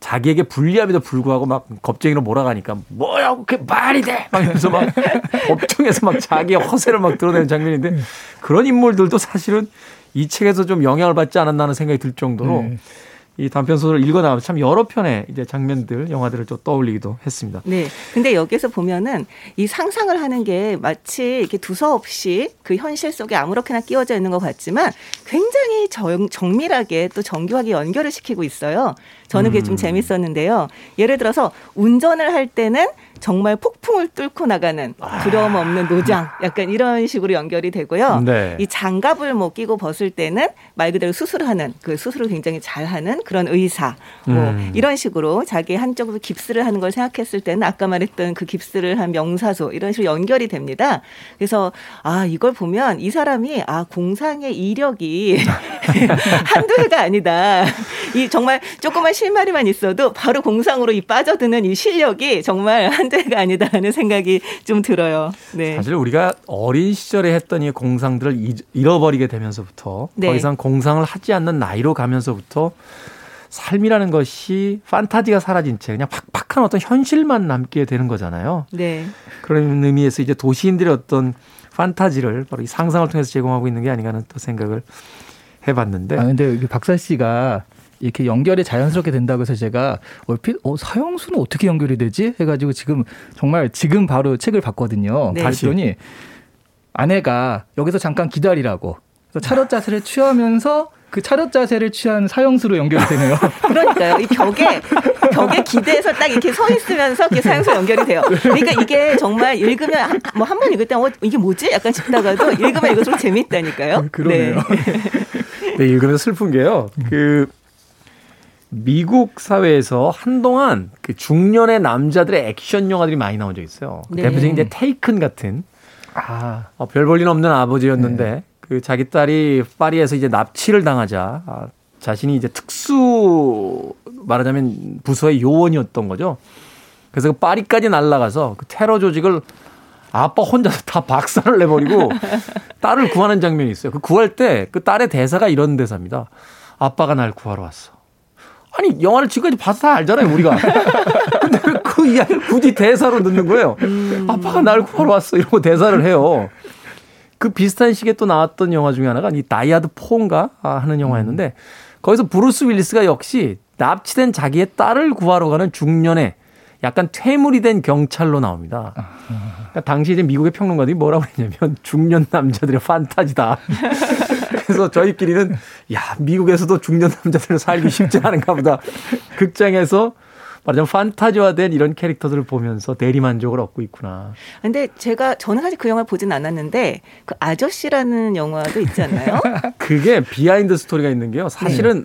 자기에게 불리함에도 불구하고 막 겁쟁이로 몰아가니까 뭐야 그게 말이 돼! 막 이러면서 막 법정에서 막 자기의 허세를 막 드러내는 장면인데 그런 인물들도 사실은 이 책에서 좀 영향을 받지 않았나 하는 생각이 들 정도로 네. 이 단편 소설을 읽어나가면 참 여러 편의 이제 장면들, 영화들을 좀 떠올리기도 했습니다. 네. 근데 여기서 보면은 이 상상을 하는 게 마치 이렇게 두서없이 그 현실 속에 아무렇게나 끼워져 있는 것 같지만 굉장히 정, 정밀하게 또 정교하게 연결을 시키고 있어요. 저는 그게 좀 재밌었는데요. 예를 들어서 운전을 할 때는 정말 폭풍을 뚫고 나가는 두려움 없는 노장 약간 이런 식으로 연결이 되고요. 네. 이 장갑을 뭐 끼고 벗을 때는 말 그대로 수술하는 그 수술을 굉장히 잘하는 그런 의사 뭐 음. 이런 식으로 자기 한쪽으로 깁스를 하는 걸 생각했을 때는 아까 말했던 그 깁스를 한 명사수 이런 식으로 연결이 됩니다. 그래서 아 이걸 보면 이 사람이 아 공상의 이력이 한두 해가 아니다. 이 정말 조그만 실마리만 있어도 바로 공상으로 이 빠져드는 이 실력이 정말 한두 해가 아니다라는 생각이 좀 들어요. 네. 사실 우리가 어린 시절에 했던 이 공상들을 잊- 잃어버리게 되면서부터 네. 더 이상 공상을 하지 않는 나이로 가면서부터 삶이라는 것이 판타지가 사라진 채 그냥 팍팍한 어떤 현실만 남게 되는 거잖아요. 네. 그런 의미에서 이제 도시인들의 어떤 판타지를 바로 이 상상을 통해서 제공하고 있는 게 아닌가 하는 또 생각을 해봤는데 아 근데 여기 박사 씨가 이렇게 연결이 자연스럽게 된다고 해서 제가 얼핏 어 사형수는 어떻게 연결이 되지 해가지고 지금 정말 지금 바로 책을 봤거든요. 네. 봤더니 아내가 여기서 잠깐 기다리라고 그래서 차렷 자세를 취하면서 그 차렷 자세를 취한 사형수로 연결이 되네요. 그러니까요. 이 벽에 벽에 기대서 딱 이렇게 서 있으면서 이렇게 사용서 연결이 돼요. 그러니까 이게 정말 읽으면 뭐 한 번 읽을 때 어, 이게 뭐지? 약간 싶다가도 읽으면 읽을수록 재밌다니까요. 그러네요. 네, 읽으면서 슬픈 게요. 그 미국 사회에서 한동안 그 중년의 남자들의 액션 영화들이 많이 나온 적이 있어요. 그 네. 대표적인 이제 테이큰 같은 아 어, 별볼일 없는 아버지였는데 그 자기 딸이 파리에서 이제 납치를 당하자 아, 자신이 이제 특수 말하자면 부서의 요원이었던 거죠. 그래서 그 파리까지 날아가서 그 테러 조직을 아빠 혼자서 다 박살을 내버리고 딸을 구하는 장면이 있어요. 그 구할 때 그 딸의 대사가 이런 대사입니다. 아빠가 날 구하러 왔어. 아니 영화를 지금까지 봐서 다 알잖아요 우리가. 근데 왜그 이야기를 굳이 대사로 넣는 거예요. 아빠가 날 구하러 왔어 이러고 대사를 해요. 그 비슷한 시기에 또 나왔던 영화 중에 하나가 이 다이아드 포인가 하는 영화였는데 거기서 브루스 윌리스가 역시 납치된 자기의 딸을 구하러 가는 중년의 약간 퇴물이 된 경찰로 나옵니다. 그러니까 당시 이제 미국의 평론가들이 뭐라고 했냐면 중년 남자들의 판타지다. 그래서 저희끼리는 야 미국에서도 중년 남자들은 살기 쉽지 않은가 보다. 극장에서 말하자면 판타지화된 이런 캐릭터들을 보면서 대리만족을 얻고 있구나. 근데 제가 저는 사실 그 영화를 보진 않았는데 그 아저씨라는 영화도 있지 않나요? 그게 behind 스토리가 있는 게요. 사실은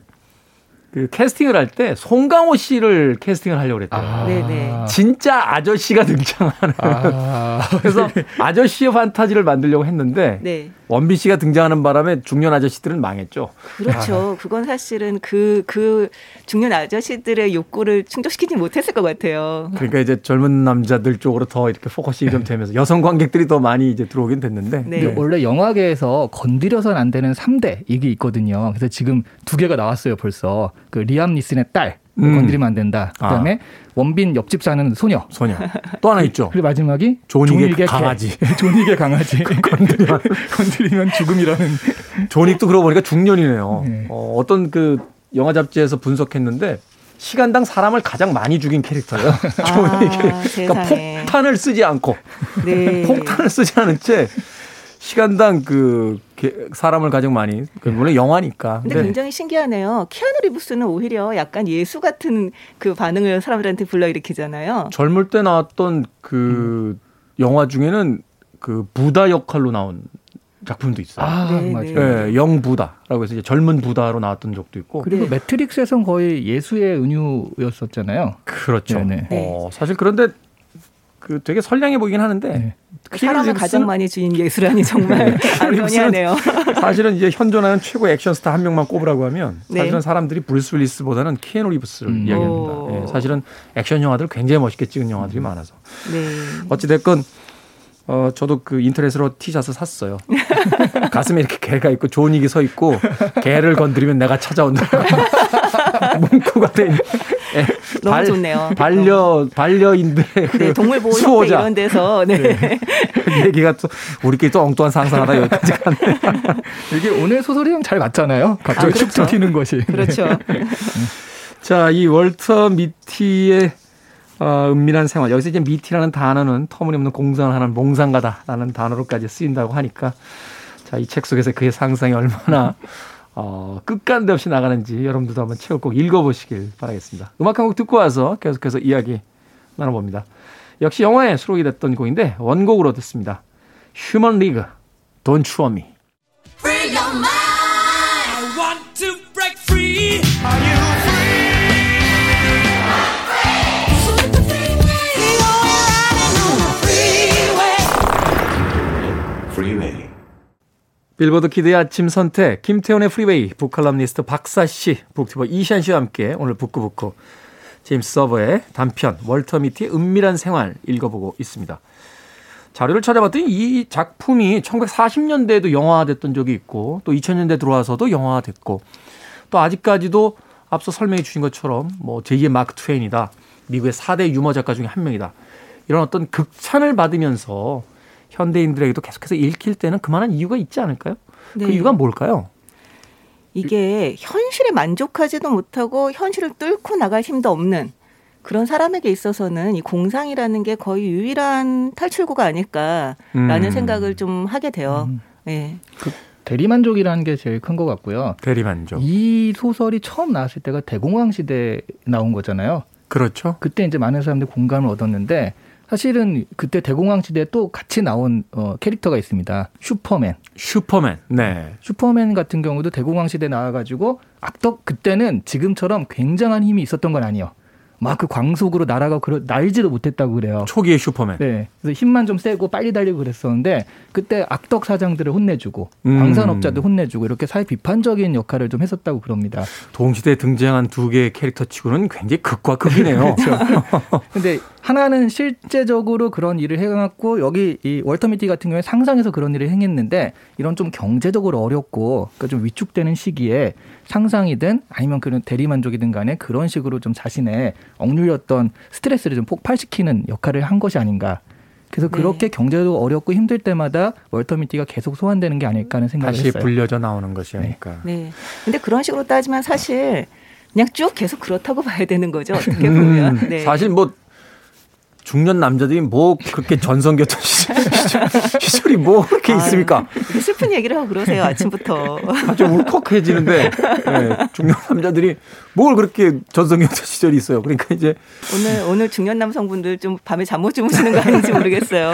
그 캐스팅을 할 때 송강호 씨를 캐스팅을 하려고 그랬대요. 네네. 진짜 아저씨가 등장하는. 아. 그래서 아저씨의 판타지를 만들려고 했는데 네. 원빈 씨가 등장하는 바람에 중년 아저씨들은 망했죠. 그렇죠. 그건 사실은 그, 그 중년 아저씨들의 욕구를 충족시키지 못했을 것 같아요. 그러니까 이제 젊은 남자들 쪽으로 더 이렇게 focusing이 좀 되면서 여성 관객들이 더 많이 이제 들어오긴 됐는데. 네. 근데 원래 영화계에서 건드려서는 안 되는 3대 이게 있거든요. 그래서 지금 두 개가 나왔어요, 벌써. 그 리암 니슨의 딸 음. 건드리면 안 된다. 그다음에 원빈 옆집 사는 소녀. 소녀. 또 하나 있죠. 그리고 마지막이 존윅의 개. 강아지. 존윅의 강아지. 건드리면, 건드리면 죽음이라는. 조닉도 그러고 보니까 중년이네요. 네. 어, 어떤 그 영화 잡지에서 분석했는데 시간당 사람을 가장 많이 죽인 캐릭터예요. 아. 그러니까. 폭탄을 쓰지 않고 네. 폭탄을 쓰지 않은 채 시간당 그 게- 사람을 가장 많이 그 물론 영화니까. 근데 근데 굉장히 신기하네요. 키아누 리브스는 오히려 약간 예수 같은 그 반응을 사람들한테 불러일으키잖아요. 젊을 때 나왔던 그 영화 중에는 그 부다 역할로 나온 작품도 있어요. 아, 네, 맞아요. 네. 예, young 부다라고 해서 이제 젊은 부다로 나왔던 적도 있고. 그리고 네. 매트릭스에선 거의 예수의 은유였었잖아요. 그렇죠. 네네. 어, 사실 그런데 그 되게 선량해 보이긴 하는데 네. 사람을 리브스는 가장 많이 죽인 예수라니 정말 아이러니하네요. 사실은 이제 현존하는 최고 액션 스타 한 명만 꼽으라고 하면 네. 사실은 사람들이 브루스 윌리스보다는 키아누 리브스를 음. 이야기합니다. 오. 예, 사실은 액션 영화들 굉장히 멋있게 찍은 영화들이 많아서 네. 어찌 됐건 어 저도 그 인터넷으로 티셔츠 샀어요. 가슴에 이렇게 개가 있고 존익이 서 있고 개를 건드리면 내가 찾아온다. 문구가 된 예, 너무 좋네요. 반려 반려인들의 그 네, 동물 보호 협회 수호자 이런 데서 네. 얘기가 또 우리끼리 또 엉뚱한 상상하다 여기까지 가네. 이게 오늘 소설이랑 잘 맞잖아요. 갑자기 아, 쭉 그렇죠. 튀는 것이. 그렇죠. 자, 이 월터 미티의 어, 은밀한 생활. 여기서 이제 미티라는 단어는 터무니없는 공상을 하는 몽상가다라는 단어로까지 쓰인다고 하니까 자, 이 책 속에서 그의 상상이 얼마나 어, 끝간데 없이 나가는지 여러분들도 한번 책을 꼭 읽어보시길 바라겠습니다. 음악 한 곡 듣고 와서 계속해서 이야기 나눠봅니다. 역시 영화에 수록이 됐던 곡인데 원곡으로 듣습니다. 휴먼 리그, Don't Show Me. 빌보드 키드의 아침 선택, 김태훈의 프리웨이, 북칼럼니스트 박사 씨, 북튜버 이시안 씨와 함께 오늘 북구북구 제임스 서버의 단편 월터 미티의 은밀한 생활 읽어보고 있습니다. 자료를 찾아봤더니 이 작품이 1940년대에도 영화화됐던 적이 있고 또 2000년대 들어와서도 영화화됐고 또 아직까지도 앞서 설명해 주신 것처럼 뭐 제2의 마크 트웨인이다. 미국의 4대 유머 작가 중에 한 명이다. 이런 어떤 극찬을 받으면서 현대인들에게도 계속해서 읽힐 때는 그만한 이유가 있지 않을까요? 네. 그 이유가 뭘까요? 이게 현실에 만족하지도 못하고 현실을 뚫고 나갈 힘도 없는 그런 사람에게 있어서는 이 공상이라는 게 거의 유일한 탈출구가 아닐까라는 음. 생각을 좀 하게 돼요. 예. 대리만족이라는 게 제일 큰 것 같고요. 대리만족. 이 소설이 처음 나왔을 때가 대공황 시대에 나온 거잖아요. 그렇죠. 그때 이제 많은 사람들이 공감을 얻었는데 사실은 그때 대공황 시대에 또 같이 나온 어, 캐릭터가 있습니다. 슈퍼맨. 슈퍼맨. 네. 슈퍼맨 같은 경우도 대공황 시대에 나와가지고 악덕 그때는 지금처럼 굉장한 힘이 있었던 건 아니에요. 막 그 광속으로 날아가 그러, 날지도 못했다고 그래요. 초기의 슈퍼맨. 네. 그래서 힘만 좀 세고 빨리 달리고 그랬었는데 그때 악덕 사장들을 혼내주고 음. 광산업자들 혼내주고 이렇게 사회 비판적인 역할을 좀 했었다고 그럽니다. 동시대에 등장한 두 개의 캐릭터 치고는 굉장히 극과 극이네요. 근데 하나는 실제적으로 그런 일을 해갖고 여기 이 월터 미티 같은 경우에 상상해서 그런 일을 행했는데 이런 좀 경제적으로 어렵고 그러니까 좀 위축되는 시기에 상상이든 아니면 그런 대리만족이든 간에 그런 식으로 좀 자신의 억눌렸던 스트레스를 좀 폭발시키는 역할을 한 것이 아닌가. 그래서 네. 그렇게 경제도 어렵고 힘들 때마다 월터 미티가 계속 소환되는 게 아닐까 하는 생각을 다시 했어요. 불려져 나오는 것이 아닐까. 네. 근데 그런 식으로 따지면 사실 그냥 쭉 계속 그렇다고 봐야 되는 거죠. 어떻게 보면. 음, 네. 사실 뭐 중년 남자들이 뭐 그렇게 전성기였던 시절, 시절 이 뭐 그렇게 있습니까? 아유, 이렇게 슬픈 얘기를 하고 그러세요 아침부터. 아주 울컥해지는데 네, 중년 남자들이 뭘 그렇게 전성기였던 시절이 있어요. 그러니까 이제 오늘 오늘 중년 남성분들 좀 밤에 잠 못 주무시는 거 아닌지 모르겠어요.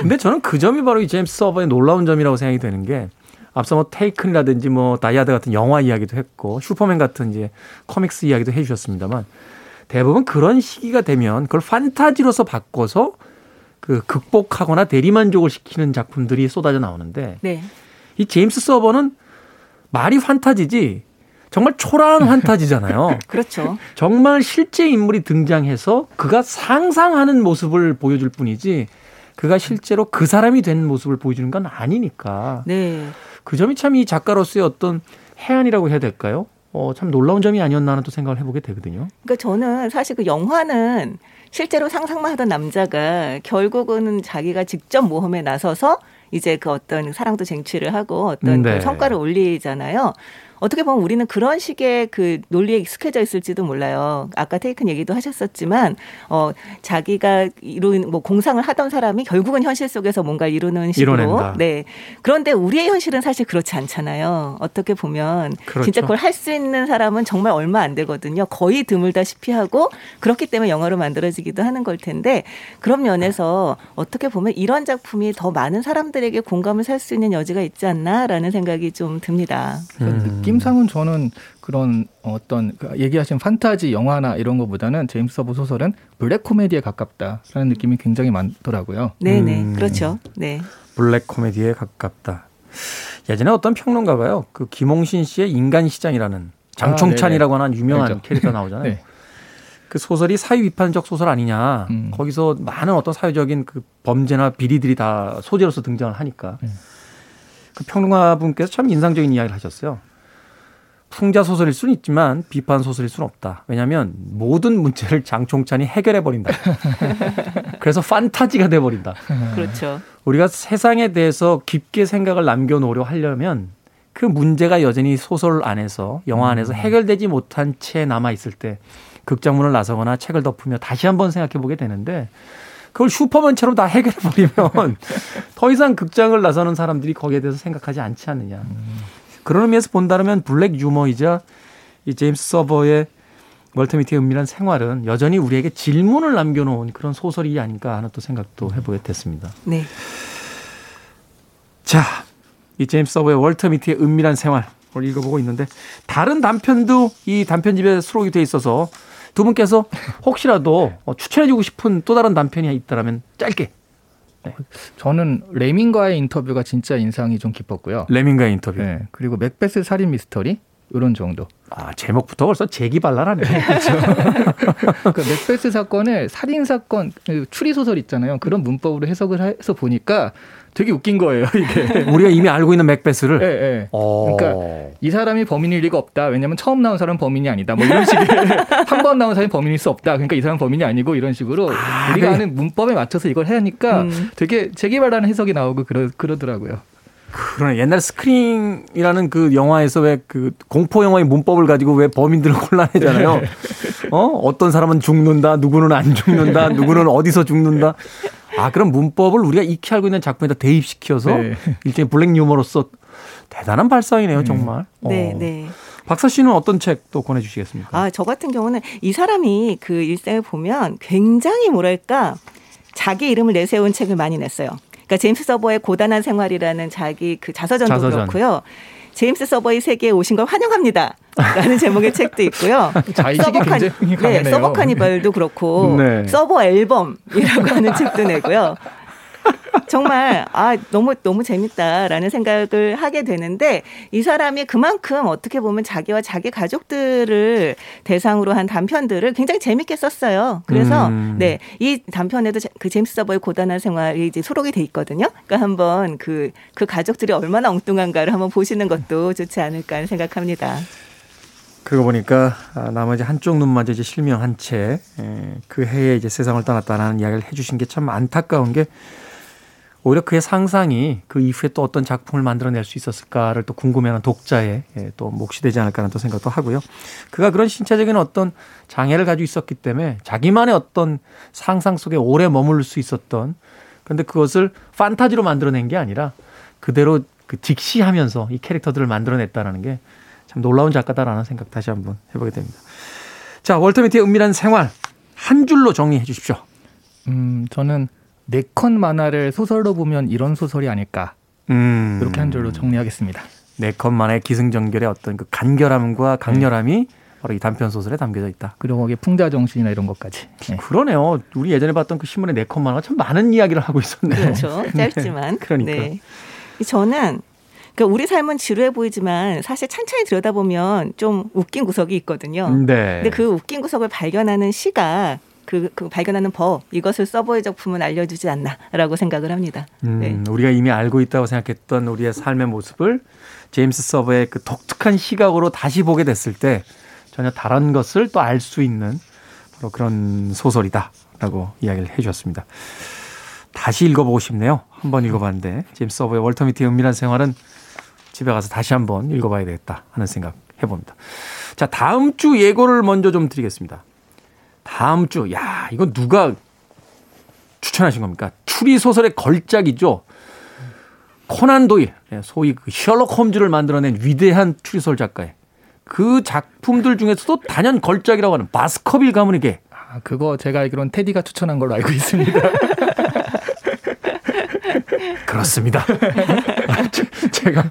근데 저는 그 점이 바로 이 제임스 서버의 놀라운 점이라고 생각이 되는 게 앞서 뭐 테이큰이라든지 뭐 다이아드 같은 영화 이야기도 했고 슈퍼맨 같은 이제 코믹스 이야기도 해주셨습니다만 대부분 그런 시기가 되면 그걸 판타지로서 바꿔서 그 극복하거나 대리만족을 시키는 작품들이 쏟아져 나오는데 네. 이 제임스 서버는 말이 판타지지 정말 초라한 판타지잖아요. 그렇죠. 정말 실제 인물이 등장해서 그가 상상하는 모습을 보여줄 뿐이지 그가 실제로 그 사람이 된 모습을 보여주는 건 아니니까 네. 그 점이 참 이 작가로서의 어떤 해안이라고 해야 될까요? 어, 참 놀라운 점이 아니었나 하는 또 생각을 해보게 되거든요. 그러니까 저는 사실 그 영화는 실제로 상상만 하던 남자가 결국은 자기가 직접 모험에 나서서 이제 그 어떤 사랑도 쟁취를 하고 어떤 네. 그 성과를 올리잖아요. 어떻게 보면 우리는 그런 식의 그 논리에 익숙해져 있을지도 몰라요. 아까 테이큰 얘기도 하셨었지만 어 자기가 이룬 뭐 공상을 하던 사람이 결국은 현실 속에서 뭔가 이루는 식으로 이뤄낸다. 네. 그런데 우리의 현실은 사실 그렇지 않잖아요. 어떻게 보면 그렇죠. 진짜 그걸 할 수 있는 사람은 정말 얼마 안 되거든요. 거의 드물다시피 하고 그렇기 때문에 영화로 만들어지기도 하는 걸 텐데 그런 면에서 어떻게 보면 이런 작품이 더 많은 사람들에게 공감을 살 수 있는 여지가 있지 않나라는 생각이 좀 듭니다. 그 느낌상은 저는 그런 어떤 그 얘기하신 판타지 영화나 이런 거보다는 제임스 서버 소설은 블랙 코미디에 가깝다라는 느낌이 굉장히 많더라고요. 네네 음. 그렇죠. 네. 블랙 코미디에 가깝다. 예전에 어떤 평론가가요. 그 김홍신 씨의 인간 시장이라는 장총찬이라고 하는 유명한 알죠. 캐릭터 나오잖아요. 네. 그 소설이 사회 비판적 소설 아니냐. 음. 거기서 많은 어떤 사회적인 그 범죄나 비리들이 다 소재로서 등장을 하니까. 네. 그 평론가 분께서 참 인상적인 이야기를 하셨어요. 풍자 소설일 수는 있지만 비판 소설일 수는 없다. 왜냐하면 모든 문제를 장총찬이 해결해 버린다. 그래서 판타지가 돼 버린다. 그렇죠. 우리가 세상에 대해서 깊게 생각을 남겨놓으려 하려면 그 문제가 여전히 소설 안에서 영화 안에서 해결되지 못한 채 남아 있을 때 극장문을 나서거나 책을 덮으며 다시 한번 생각해 보게 되는데 그걸 슈퍼맨처럼 다 해결해 버리면 더 이상 극장을 나서는 사람들이 거기에 대해서 생각하지 않지 않느냐. 그런 의미에서 본다면 블랙 유머이자 이 제임스 서버의 멀티미티의 은밀한 생활은 여전히 우리에게 질문을 남겨놓은 그런 소설이 아닐까 하는 또 생각도 해보게 됐습니다. 네. 자, 이 제임스 서버의 월터 미티의 은밀한 생활 오늘 읽어보고 있는데 다른 단편도 이 단편집에 수록이 돼 있어서 두 분께서 혹시라도 어, 추천해주고 싶은 또 다른 단편이 있다라면 짧게 저는 레밍과의 인터뷰가 진짜 인상이 좀 깊었고요. 레밍과의 인터뷰. 네. 그리고 맥베스 살인 미스터리 이런 정도. 아 제목부터 벌써 재기발랄하네. 그 맥베스 사건을 살인 사건 그 추리 소설 있잖아요. 그런 문법으로 해석을 해서 보니까 되게 웃긴 거예요. 이게. 우리가 이미 알고 있는 맥베스를. 예, 예. 어. 그러니까 이 사람이 범인일 리가 없다. 왜냐면 처음 나온 사람은 범인이 아니다. 뭐 이런 식의 한 번 나온 사람이 범인일 수 없다. 그러니까 이 사람 은 범인이 아니고 이런 식으로 우리가 그래. 아는 문법에 맞춰서 이걸 하니까 음. 되게 재기발랄한 해석이 나오고 그러, 그러더라고요. 그러네. 옛날 스크림이라는 그 영화에서 왜 그 공포 영화의 문법을 가지고 왜 범인들을 골라내잖아요. 어? 어떤 사람은 죽는다, 누구는 안 죽는다, 누구는 어디서 죽는다. 아, 그런 문법을 우리가 익히 알고 있는 작품에다 대입시켜서 네. 일종의 블랙 유머로서 대단한 발상이네요, 정말. 네, 어. 네. 박사 씨는 어떤 책 또 권해주시겠습니까? 아, 저 같은 경우는 이 사람이 그 일생을 보면 굉장히 뭐랄까 자기 이름을 내세운 책을 많이 냈어요. 그러니까 제임스 서버의 고단한 생활이라는 자기 그 자서전도 자서전. 그렇고요. 제임스 서버의 세계에 오신 걸 환영합니다. 라는 제목의 책도 있고요. 자의식이 카니- 네. 서버 카니발도 그렇고 네. 서버 앨범이라고 하는 책도 내고요. 정말 아 너무 너무 재밌다라는 생각을 하게 되는데 이 사람이 그만큼 어떻게 보면 자기와 자기 가족들을 대상으로 한 단편들을 굉장히 재밌게 썼어요. 그래서 음. 네이 단편에도 제- 그 제임스 서버의 고단한 생활이 이제 수록이 돼 있거든요. 그러니까 한번 그그 가족들이 얼마나 엉뚱한가를 한번 보시는 것도 좋지 않을까 생각합니다. 그러고 보니까 아, 나머지 한쪽 눈마저 이제 실명한 채 그 해에 이제 세상을 떠났다는 이야기를 해주신 게 참 안타까운 게 오히려 그의 상상이 그 이후에 또 어떤 작품을 만들어낼 수 있었을까를 또 궁금해하는 독자의 예, 또 몫이 되지 않을까 하는 또 생각도 하고요. 그가 그런 신체적인 어떤 장애를 가지고 있었기 때문에 자기만의 어떤 상상 속에 오래 머물 수 있었던 그런데 그것을 판타지로 만들어낸 게 아니라 그대로 그 직시하면서 이 캐릭터들을 만들어냈다는 게 참 놀라운 작가다라는 생각 다시 한번 해보게 됩니다. 자, 월터 미티의 은밀한 생활 한 줄로 정리해 주십시오. 음, 저는 네컨 만화를 소설로 보면 이런 소설이 아닐까. 음, 이렇게 한 줄로 정리하겠습니다. 네컷만의 기승전결의 어떤 그 간결함과 강렬함이 바로 이 단편 소설에 담겨져 있다. 그리고 거기에 풍자 정신이나 이런 것까지. 네. 그러네요. 우리 예전에 봤던 그 신문의 네컷 만화가 참 많은 이야기를 하고 있었네요. 그렇죠. 짧지만. 그러니까. 네. 저는 그러니까 우리 삶은 지루해 보이지만 사실 찬찬히 들여다보면 좀 웃긴 구석이 있거든요. 네. 근데 그 웃긴 구석을 발견하는 시가 그, 그 발견하는 법 이것을 서버의 작품은 알려주지 않나라고 생각을 합니다. 음, 네. 우리가 이미 알고 있다고 생각했던 우리의 삶의 모습을 제임스 서버의 그 독특한 시각으로 다시 보게 됐을 때 전혀 다른 것을 또 알 수 있는 바로 그런 소설이다라고 이야기를 해주셨습니다. 다시 읽어보고 싶네요. 한번 읽어봤는데 제임스 서버의 월터 미티의 은밀한 생활은 집에 가서 다시 한번 읽어봐야 되겠다 하는 생각 해봅니다. 자, 다음 주 예고를 먼저 좀 드리겠습니다. 다음 주, 야, 이거 누가 추천하신 겁니까? 추리 소설의 걸작이죠. 코난 도일, 예, 소위 그 셜록 홈즈를 만들어낸 위대한 추리소설 작가의 그 작품들 중에서도 단연 걸작이라고 하는 바스커빌 가문의 개. 아, 그거 제가 알기로는 테디가 추천한 걸로 알고 있습니다. 그렇습니다. 아, 제- 제가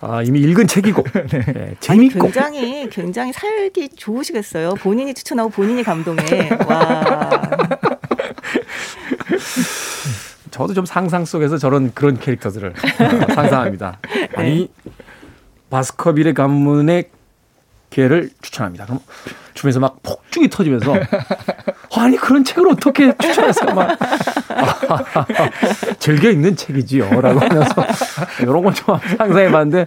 아, 이미 읽은 책이고 네, 아니, 재밌고 굉장히 굉장히 살기 좋으시겠어요. 본인이 추천하고 본인이 감동해. 와. 저도 좀 상상 속에서 저런 그런 캐릭터들을 어, 상상합니다. 아니 바스커빌의 가문의 개를 추천합니다. 그럼 주변에서 막 폭죽이 터지면서 아니 그런 책을 어떻게 추천해서 막 즐겨 읽는 책이지요라고 하면서 이런 건 좀 상상해 봤는데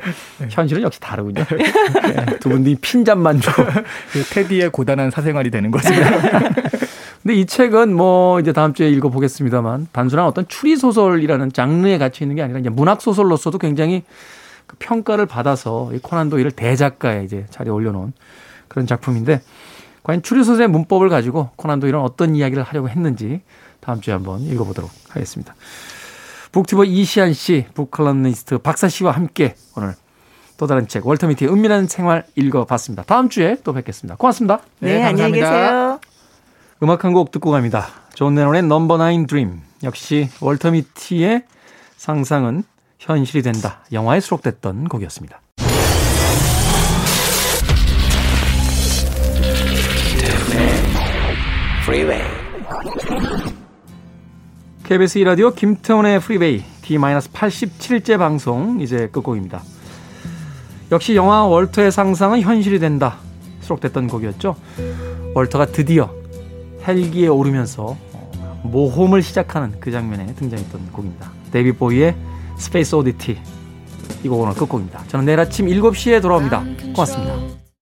현실은 역시 다르군요. 네, 두 분이 핀잔만 주고 그 테디의 고단한 사생활이 되는 거죠. 근데 이 책은 뭐 이제 다음 주에 읽어보겠습니다만 단순한 어떤 추리 소설이라는 장르에 갇혀 있는 게 아니라 이제 문학 소설로서도 굉장히 그 평가를 받아서 이 코난 도일을 대작가에 이제 자리에 올려놓은 그런 작품인데 과연 추리 소설의 문법을 가지고 코난 도일은 어떤 이야기를 하려고 했는지 다음 주에 한번 읽어보도록 하겠습니다. 북튜버 이시안 씨, 북컬럼니스트 박사 씨와 함께 오늘 또 다른 책 월터 미티의 은밀한 생활 읽어봤습니다. 다음 주에 또 뵙겠습니다. 고맙습니다. 네, 네, 안녕히 감사합니다. 계세요. 음악 한 곡 듣고 갑니다. 존 레논의 Number Nine Dream. 역시 월터 미티의 상상은 현실이 된다. 영화에 수록됐던 곡이었습니다. KBS 2라디오 김태훈의 프리웨이 D-87째 방송 이제 끝곡입니다. 역시 영화 월터의 상상은 현실이 된다. 수록됐던 곡이었죠. 월터가 드디어 헬기에 오르면서 어, 모험을 시작하는 그 장면에 등장했던 곡입니다. 데이비드 보위의 Space Oddity 이 곡은 오늘 끝곡입니다. 저는 내일 아침 7시에 돌아옵니다. 고맙습니다.